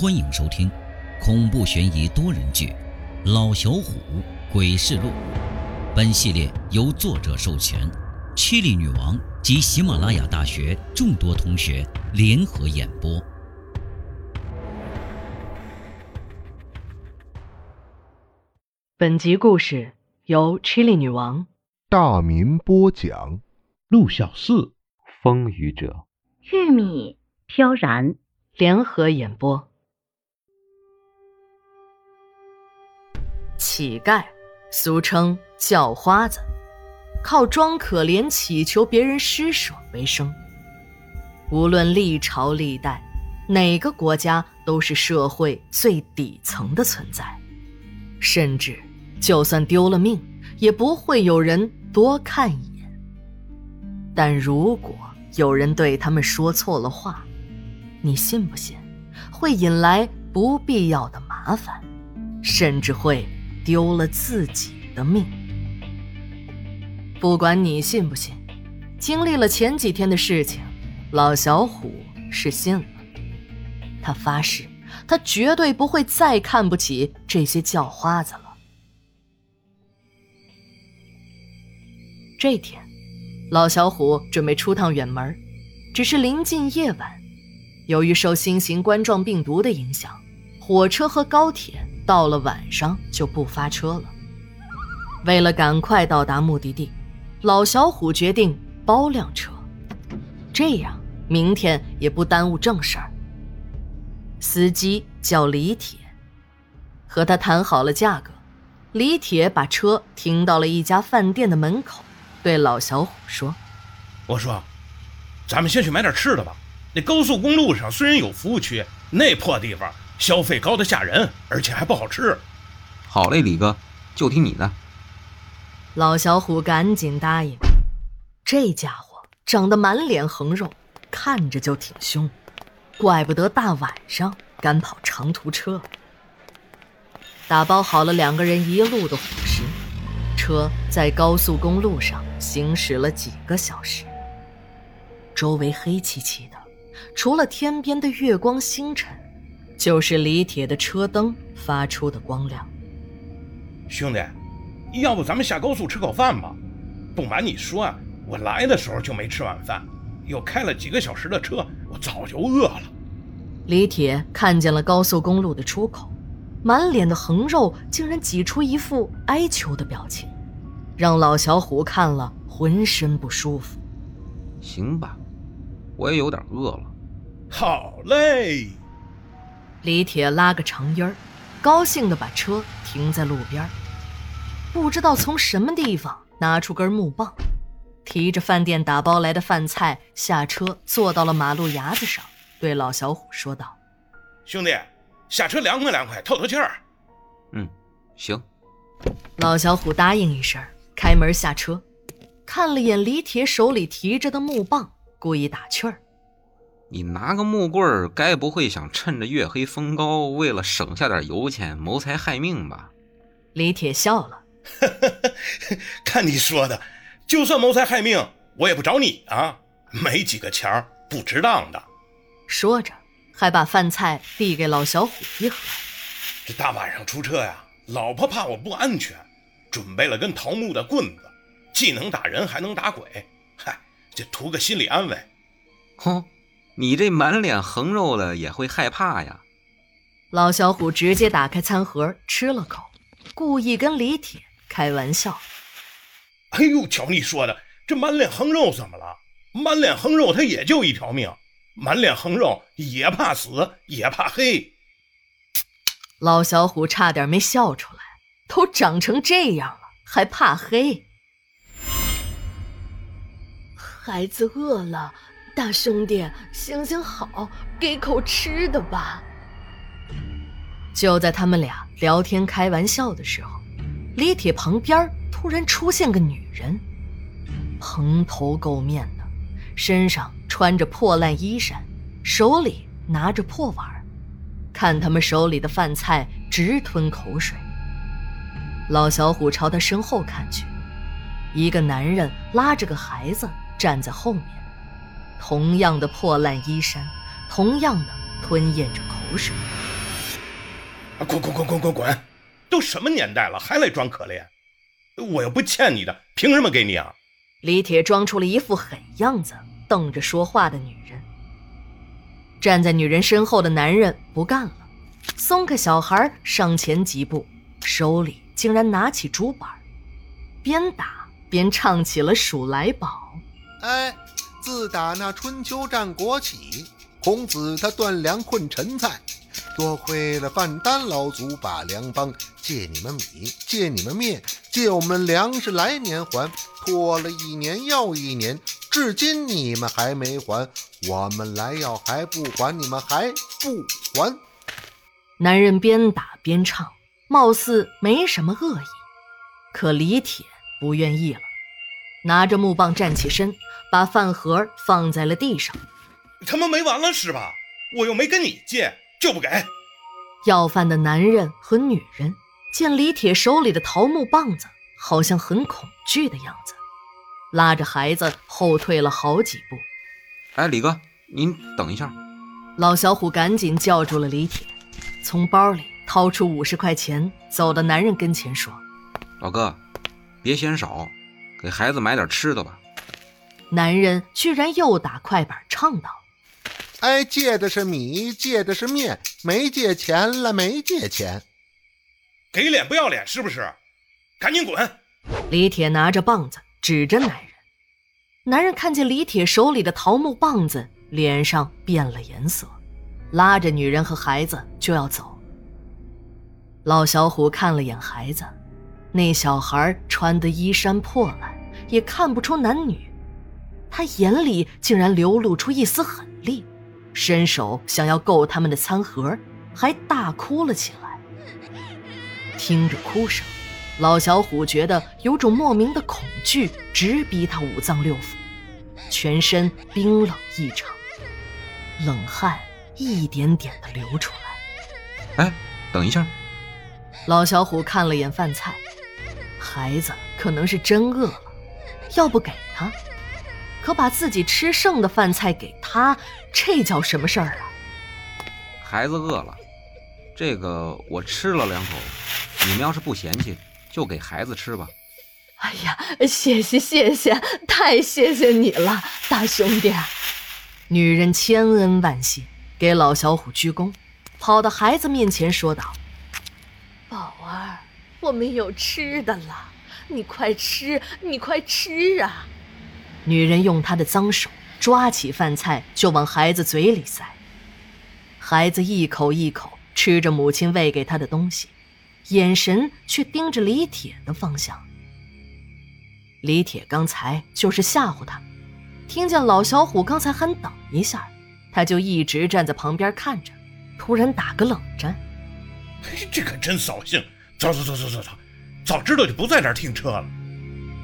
欢迎收听恐怖悬疑多人剧《老小虎鬼事录》。本系列由作者授权，七里女王及喜马拉雅大学众多同学联合演播。本集故事由 Chili 女王大民播讲。陆小四，风雨者，玉米飘然联合演播。乞丐，俗称叫花子，靠装可怜、乞求别人施舍为生。无论历朝历代，哪个国家都是社会最底层的存在，甚至就算丢了命，也不会有人多看一眼。但如果有人对他们说错了话，你信不信会引来不必要的麻烦，甚至会丢了自己的命？不管你信不信，经历了前几天的事情，老小虎是信了。他发誓，他绝对不会再看不起这些叫花子了。这天。老小虎准备出趟远门，只是临近夜晚，由于受新型冠状病毒的影响，火车和高铁到了晚上就不发车了。为了赶快到达目的地，老小虎决定包辆车，这样明天也不耽误正事儿。司机叫李铁，和他谈好了价格，李铁把车停到了一家饭店的门口。对老小虎说：“我说，咱们先去买点吃的吧。那高速公路上虽然有服务区，那破地方消费高的吓人，而且还不好吃。”好嘞，李哥，就听你的。老小虎赶紧答应。这家伙长得满脸横肉，看着就挺凶，怪不得大晚上敢跑长途车。打包好了两个人一路的伙食。车在高速公路上行驶了几个小时，周围黑漆漆的，除了天边的月光星辰，就是李铁的车灯发出的光亮。兄弟，要不咱们下高速吃口饭吧？不瞒你说啊，我来的时候就没吃晚饭，又开了几个小时的车，我早就饿了。李铁看见了高速公路的出口，满脸的横肉，竟然挤出一副哀求的表情。让老小虎看了浑身不舒服。行吧，我也有点饿了。好嘞。李铁拉个长音儿，高兴地把车停在路边。不知道从什么地方拿出根木棒，提着饭店打包来的饭菜下车，坐到了马路牙子上，对老小虎说道：“兄弟，下车凉快凉快，透透气儿。”“嗯，行。”老小虎答应一声。开门下车，看了眼李铁手里提着的木棒，故意打趣儿：“你拿个木棍儿，该不会想趁着月黑风高，为了省下点油钱谋财害命吧？”李铁笑了：“看你说的，就算谋财害命，我也不找你啊，没几个钱儿，不值当的。”说着，还把饭菜递给老小虎一盒。这大晚上出车呀，老婆怕我不安全。准备了根桃木的棍子，既能打人还能打鬼，嗨，就图个心理安慰。哼，你这满脸横肉的也会害怕呀？老小虎直接打开餐盒吃了口，故意跟李铁开玩笑。哎呦，瞧你说的，这满脸横肉怎么了？满脸横肉他也就一条命，满脸横肉也怕死，也怕黑。老小虎差点没笑出来。都长成这样了，还怕黑？孩子饿了，大兄弟，行行好，给口吃的吧。就在他们俩聊天开玩笑的时候，李铁旁边突然出现个女人，蓬头垢面的，身上穿着破烂衣衫，手里拿着破碗，看他们手里的饭菜，直吞口水。老小虎朝他身后看去，一个男人拉着个孩子站在后面，同样的破烂衣衫，同样的吞咽着口水。滚滚滚滚滚滚！都什么年代了，还来装可怜？我又不欠你的，凭什么给你啊？李铁装出了一副狠样子，瞪着说话的女人。站在女人身后的男人不干了，松开小孩，上前几步，手里竟然拿起竹板，边打边唱起了《数来宝》。哎，自打那春秋战国起，孔子他断粮困陈菜，多亏了范丹老祖把粮帮，借你们米，借你们面，借我们粮食来年还，拖了一年又一年，至今你们还没还，我们来要还不还，你们还不还。男人边打边唱，貌似没什么恶意，可李铁不愿意了，拿着木棒站起身，把饭盒放在了地上。他妈没完了是吧？我又没跟你借，就不给。要饭的男人和女人见李铁手里的桃木棒子，好像很恐惧的样子，拉着孩子后退了好几步。哎，李哥，您等一下。老小虎赶紧叫住了李铁，从包里掏出五十块钱，走到男人跟前说：“老哥，别嫌少，给孩子买点吃的吧。”男人居然又打快板唱道：“哎，借的是米，借的是面，没借钱了，没借钱，给脸不要脸是不是？赶紧滚！”李铁拿着棒子指着男人，男人看见李铁手里的桃木棒子，脸上变了颜色，拉着女人和孩子就要走。老小虎看了眼孩子，那小孩穿的衣衫破烂，也看不出男女。他眼里竟然流露出一丝狠厉，伸手想要够他们的餐盒，还大哭了起来。听着哭声，老小虎觉得有种莫名的恐惧直逼他五脏六腑，全身冰冷异常，冷汗一点点的流出来。哎，等一下！老小虎看了眼饭菜，孩子可能是真饿了，要不给他。可把自己吃剩的饭菜给他，这叫什么事儿啊？孩子饿了，这个我吃了两口，你们要是不嫌弃，就给孩子吃吧。哎呀，谢谢谢谢，太谢谢你了，大兄弟！女人千恩万谢，给老小虎鞠躬，跑到孩子面前说道：“宝儿，我们有吃的了，你快吃，你快吃啊！”女人用她的脏手抓起饭菜就往孩子嘴里塞，孩子一口一口吃着母亲喂给他的东西，眼神却盯着李铁的方向。李铁刚才就是吓唬他，听见老小虎刚才喊等一下，他就一直站在旁边看着，突然打个冷战。这可真扫兴！走走走走走走，早知道就不在这儿停车了。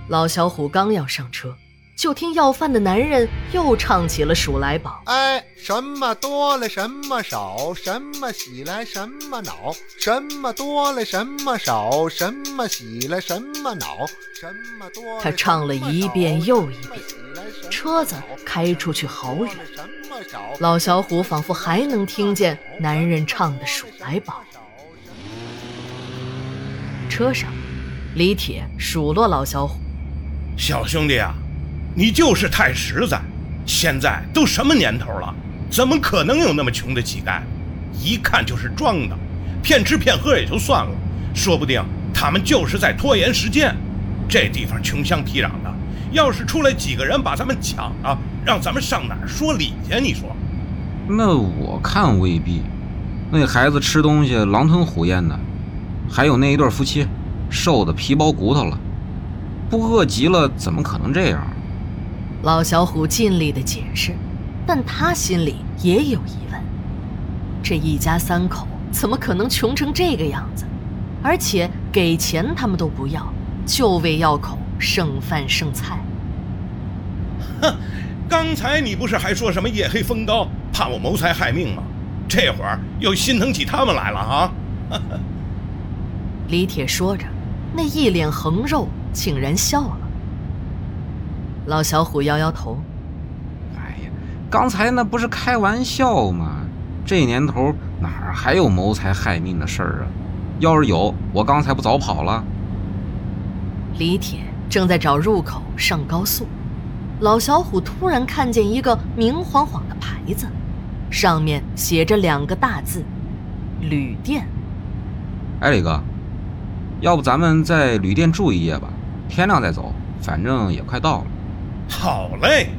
老小虎刚要上车。就听要饭的男人又唱起了《数来宝》。哎，什么多了，什么少，什么喜来，什么恼，什么多了，什么少，什么喜来，什么恼，什么多。他唱了一遍又一遍，车子开出去好远，老小虎仿佛还能听见男人唱的《数来宝》。车上，李铁数落老小虎：“小兄弟啊！”你就是太实在，现在都什么年头了，怎么可能有那么穷的乞丐？一看就是装的，骗吃骗喝也就算了，说不定他们就是在拖延时间。这地方穷乡僻壤的，要是出来几个人把咱们抢了，让咱们上哪儿说理去？你说？那我看未必。那孩子吃东西狼吞虎咽的，还有那一对夫妻，瘦的皮包骨头了，不饿极了怎么可能这样？老小虎尽力的解释，但他心里也有疑问：这一家三口怎么可能穷成这个样子？而且给钱他们都不要，就为要口剩饭剩菜。哼，刚才你不是还说什么夜黑风高，怕我谋财害命吗？这会儿又心疼起他们来了啊？李铁说着，那一脸横肉竟然笑了。老小虎摇摇头：“哎呀，刚才那不是开玩笑吗？这年头哪儿还有谋财害命的事儿啊？要是有，我刚才不早跑了？李铁正在找入口上高速，老小虎突然看见一个明晃晃的牌子，上面写着两个大字“旅店”。哎，李哥，要不咱们在旅店住一夜吧？天亮再走，反正也快到了。好嘞！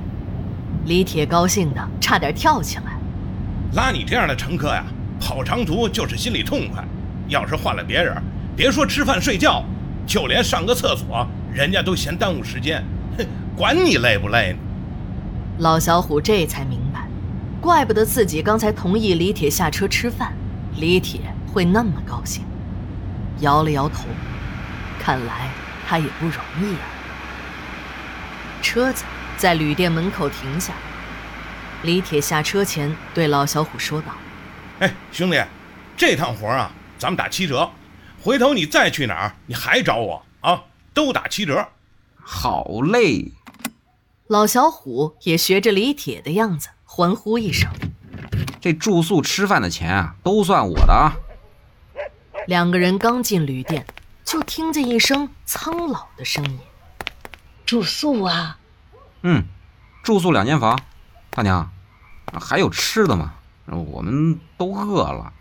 李铁高兴的差点跳起来。拉你这样的乘客呀，跑长途就是心里痛快。要是换了别人，别说吃饭睡觉，就连上个厕所，人家都嫌耽误时间。哼，管你累不累呢？老小虎这才明白，怪不得自己刚才同意李铁下车吃饭，李铁会那么高兴。摇了摇头，看来他也不容易啊。车子在旅店门口停下，李铁下车前对老小虎说道：“哎，兄弟，这趟活啊，咱们打七折，回头你再去哪儿，你还找我啊，都打七折。”好嘞！老小虎也学着李铁的样子欢呼一声：“这住宿吃饭的钱啊，都算我的啊！”两个人刚进旅店，就听见一声苍老的声音：“住宿啊？”“嗯，住宿两间房。”“大娘，还有吃的吗？我们都饿了。”“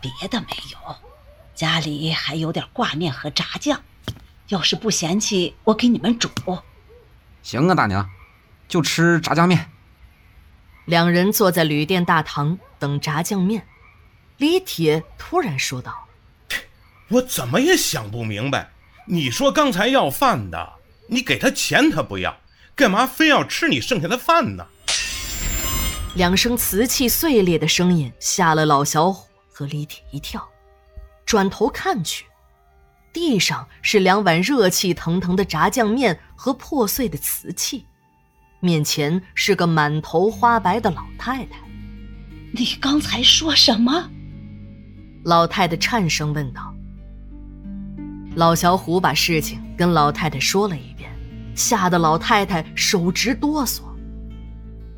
别的没有，家里还有点挂面和炸酱。要是不嫌弃，我给你们煮。”“行啊，大娘，就吃炸酱面。”两人坐在旅店大堂等炸酱面。李铁突然说道。我怎么也想不明白，你说刚才要饭的，你给他钱他不要，干嘛非要吃你剩下的饭呢？两声瓷器碎裂的声音吓了老小虎和李铁一跳，转头看去，地上是两碗热气腾腾的炸酱面和破碎的瓷器，面前是个满头花白的老太太。你刚才说什么？老太太颤声问道。老小虎把事情跟老太太说了一遍，吓得老太太手直哆嗦。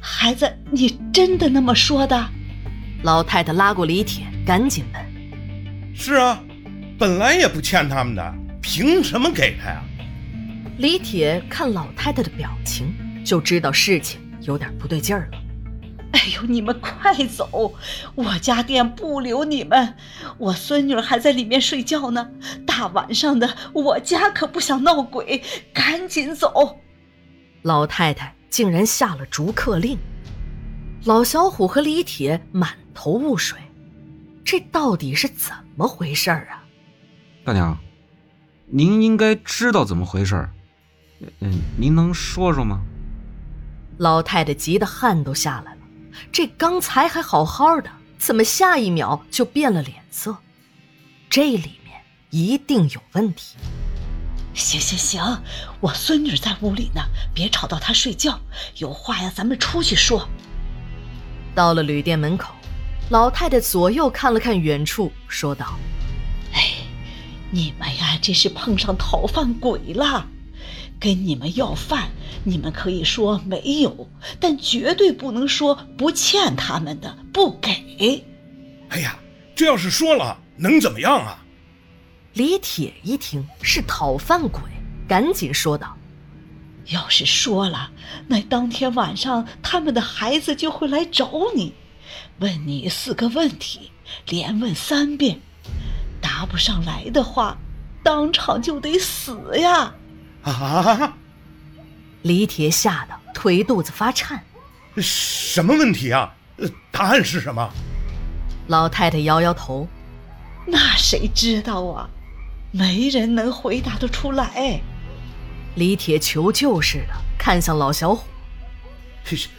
孩子，你真的那么说的？老太太拉过李铁，赶紧问：“是啊，本来也不欠他们的，凭什么给他呀？”李铁看老太太的表情，就知道事情有点不对劲儿了。哎呦，你们快走！我家店不留你们，我孙女还在里面睡觉呢。大晚上的，我家可不想闹鬼，赶紧走！老太太竟然下了逐客令。老小虎和李铁满头雾水，这到底是怎么回事啊？大娘，您应该知道怎么回事嗯，您能说说吗？老太太急得汗都下来了。这刚才还好好的，怎么下一秒就变了脸色？这里面一定有问题。行行行，我孙女在屋里呢，别吵到她睡觉。有话呀，咱们出去说。到了旅店门口，老太太左右看了看远处，说道：“哎，你们呀，这是碰上讨饭鬼了。”跟你们要饭，你们可以说没有，但绝对不能说不欠他们的，不给。哎呀，这要是说了，能怎么样啊？李铁一听是讨饭鬼，赶紧说道：“要是说了，那当天晚上他们的孩子就会来找你，问你四个问题，连问三遍，答不上来的话，当场就得死呀。”啊！李铁吓得腿肚子发颤。什么问题啊？答案是什么？老太太摇摇头。那谁知道啊？没人能回答得出来。李铁求救似的看向老小虎。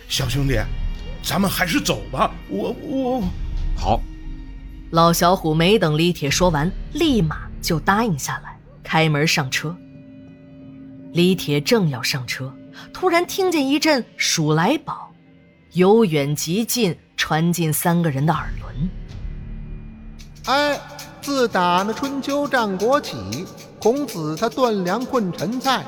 小兄弟，咱们还是走吧。我我好。老小虎没等李铁说完，立马就答应下来，开门上车。李铁正要上车，突然听见一阵数来宝，由远及近，传进三个人的耳轮。哎，自打那春秋战国起，孔子他断粮困陈菜，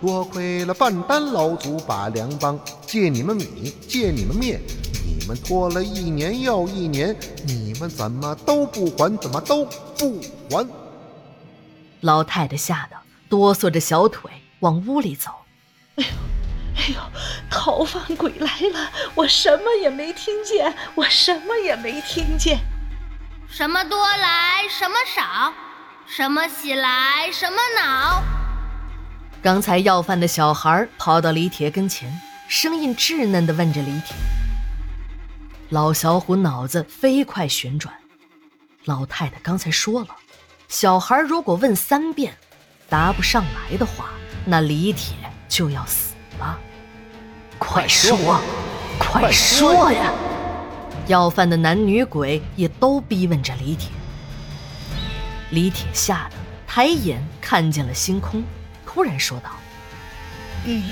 多亏了范丹老祖把粮帮，借你们米，借你们面，你们拖了一年又一年，你们怎么都不还？怎么都不还？老太太吓得哆嗦着小腿往屋里走。哎呦，哎呦，逃犯鬼来了！我什么也没听见，我什么也没听见。什么多来，什么少？什么喜来，什么恼？刚才要饭的小孩跑到李铁跟前，声音稚嫩地问着李铁。老小虎脑子飞快旋转，老太太刚才说了，小孩如果问三遍，答不上来的话，那李铁就要死了。快说，快说呀！要饭的男女鬼也都逼问着李铁。李铁吓得抬眼看见了星空，突然说道：“嗯，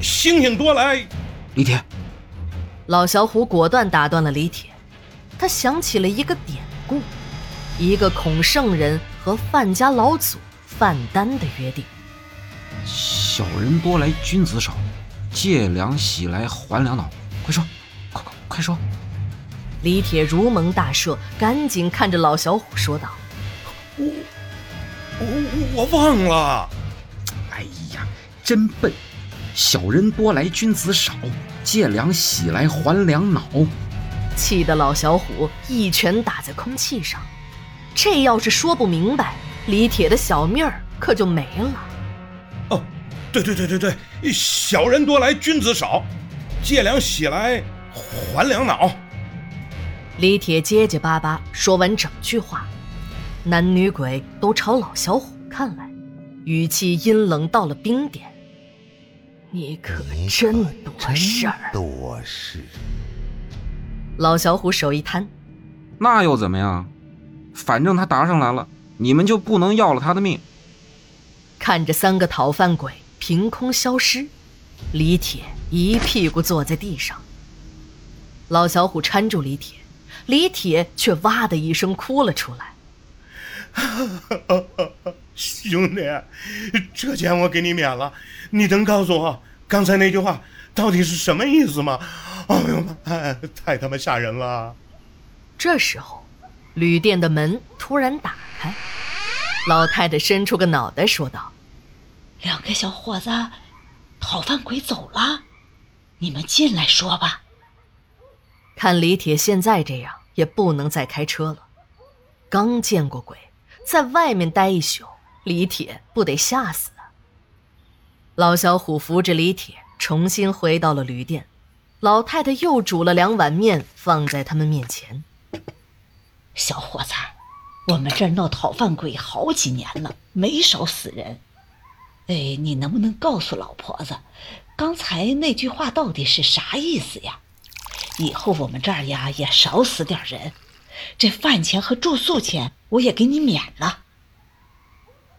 星星多来。”李铁。老小虎果断打断了李铁，他想起了一个典故，一个孔圣人和范家老祖范丹的约定：小人多来君子少，借粮喜来还粮恼。快说，快快快说！李铁如蒙大赦，赶紧看着老小虎说道：“我我我忘了。哎呀，真笨！小人多来君子少。”借粮喜来还粮恼，气得老小虎一拳打在空气上。这要是说不明白，李铁的小命儿可就没了。哦，对对对对对，小人多来君子少，借粮喜来还粮恼。李铁结结巴巴说完整句话，男女鬼都朝老小虎看来，语气阴冷到了冰点。你可真多事儿！多事。老小虎手一摊，那又怎么样？反正他答上来了，你们就不能要了他的命。看着三个讨饭鬼凭空消失，李铁一屁股坐在地上。老小虎搀住李铁，李铁却哇的一声哭了出来。兄弟，这钱我给你免了。你能告诉我刚才那句话到底是什么意思吗？哎呦妈，太他妈吓人了！这时候，旅店的门突然打开，老太太伸出个脑袋说道：“两个小伙子，讨饭鬼走了，你们进来说吧。”看李铁现在这样，也不能再开车了。刚见过鬼，在外面待一宿，李铁不得吓死啊？老小虎扶着李铁，重新回到了旅店。老太太又煮了两碗面放在他们面前。小伙子，我们这儿闹讨饭鬼好几年了，没少死人。哎，你能不能告诉老婆子，刚才那句话到底是啥意思呀？以后我们这儿呀也少死点人。这饭钱和住宿钱我也给你免了。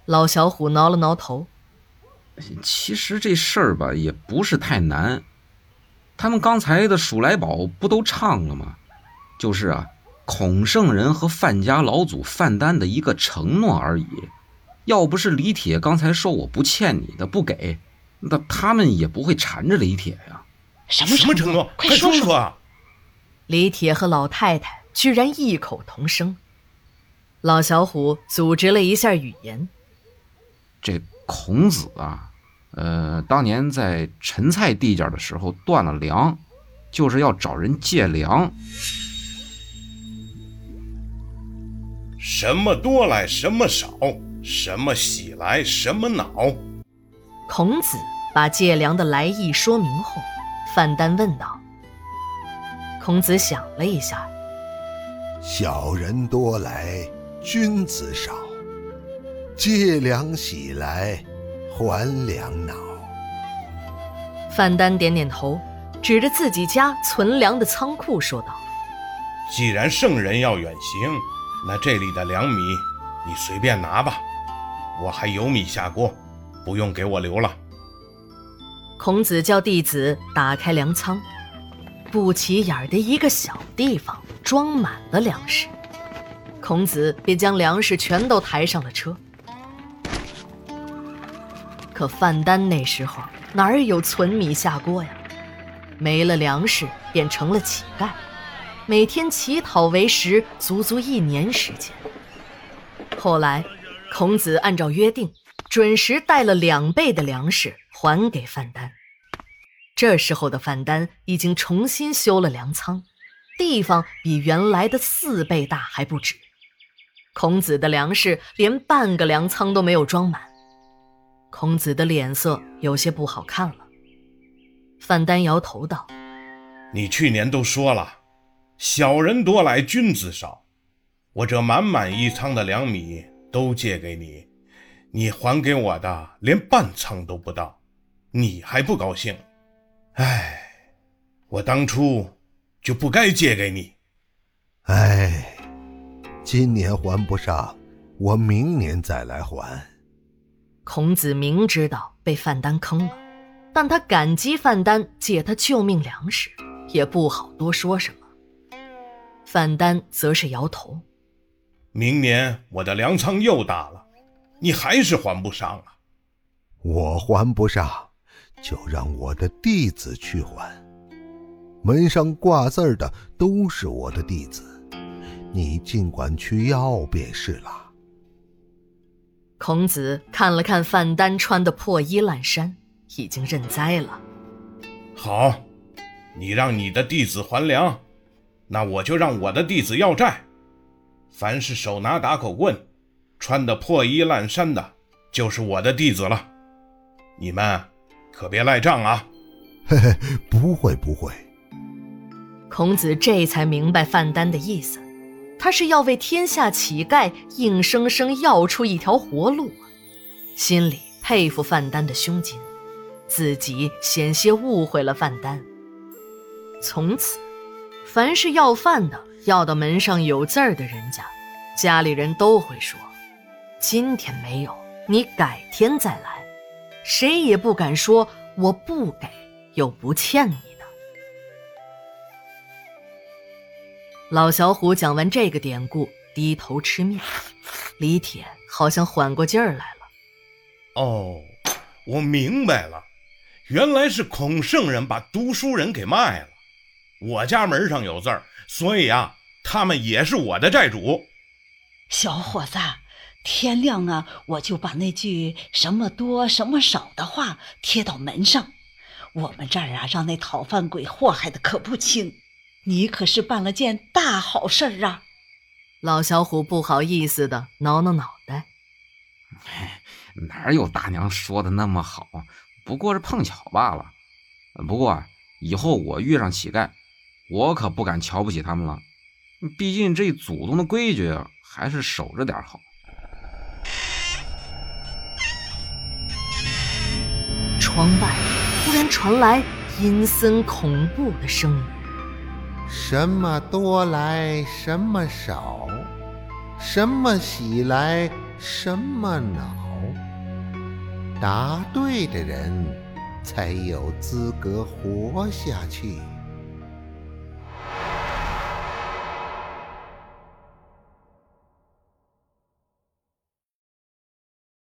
老小虎挠了挠头。其实这事儿吧，也不是太难。他们刚才的数来宝不都唱了吗？就是啊，孔圣人和范家老祖范丹的一个承诺而已。要不是李铁刚才说我不欠你的，不给，那他们也不会缠着李铁呀。什么什么承诺？快说说！李铁和老太太居然异口同声。老小虎组织了一下语言。这孔子啊。呃，当年在陈蔡地界的时候断了粮，就是要找人借粮。什么多来，什么少；什么喜来，什么恼。孔子把借粮的来意说明后，范丹问道：“孔子想了一下，小人多来，君子少，借粮喜来。”还粮恼。范丹点点头，指着自己家存粮的仓库说道：“既然圣人要远行，那这里的粮米你随便拿吧，我还有米下锅，不用给我留了。”孔子叫弟子打开粮仓，不起眼的一个小地方装满了粮食，孔子便将粮食全都抬上了车。可范丹那时候哪有存米下锅呀？没了粮食，变成了乞丐，每天乞讨为食，足足一年时间。后来，孔子按照约定，准时带了两倍的粮食还给范丹。这时候的范丹已经重新修了粮仓，地方比原来的四倍大还不止。孔子的粮食连半个粮仓都没有装满，孔子的脸色有些不好看了。范丹摇头道：“你去年都说了，小人多来君子少，我这满满一仓的粮米都借给你，你还给我的连半仓都不到，你还不高兴？唉，我当初就不该借给你。唉。”今年还不上，我明年再来还。孔子明知道被范丹坑了，但他感激范丹借他救命粮食，也不好多说什么。范丹则是摇头：“明年我的粮仓又大了，你还是还不上啊！我还不上，就让我的弟子去还。门上挂字的都是我的弟子。”你尽管去要便是了。孔子看了看范丹穿的破衣烂衫，已经认栽了。好，你让你的弟子还粮，那我就让我的弟子要债。凡是手拿打口棍、穿的破衣烂衫的，就是我的弟子了。你们可别赖账啊！嘿嘿，不会不会。孔子这才明白范丹的意思。他是要为天下乞丐硬生生要出一条活路啊！心里佩服范丹的胸襟，自己险些误会了范丹。从此，凡是要饭的，要到门上有字儿的人家，家里人都会说：“今天没有，你改天再来。”谁也不敢说我不给，又不欠你的。老小虎讲完这个典故，低头吃面。李铁好像缓过劲儿来了。哦，我明白了，原来是孔圣人把读书人给卖了。我家门上有字儿，所以啊，他们也是我的债主。小伙子，天亮啊，我就把那句什么多什么少的话贴到门上。我们这儿啊，让那讨饭鬼祸害的可不轻。你可是办了件大好事儿啊！老小虎不好意思的挠挠脑袋，哪有大娘说的那么好？不过是碰巧罢了。不过以后我遇上乞丐，我可不敢瞧不起他们了。毕竟这祖宗的规矩还是守着点好。窗外突然传来阴森恐怖的声音。什么多来什么少，什么喜来什么恼。答对的人才有资格活下去。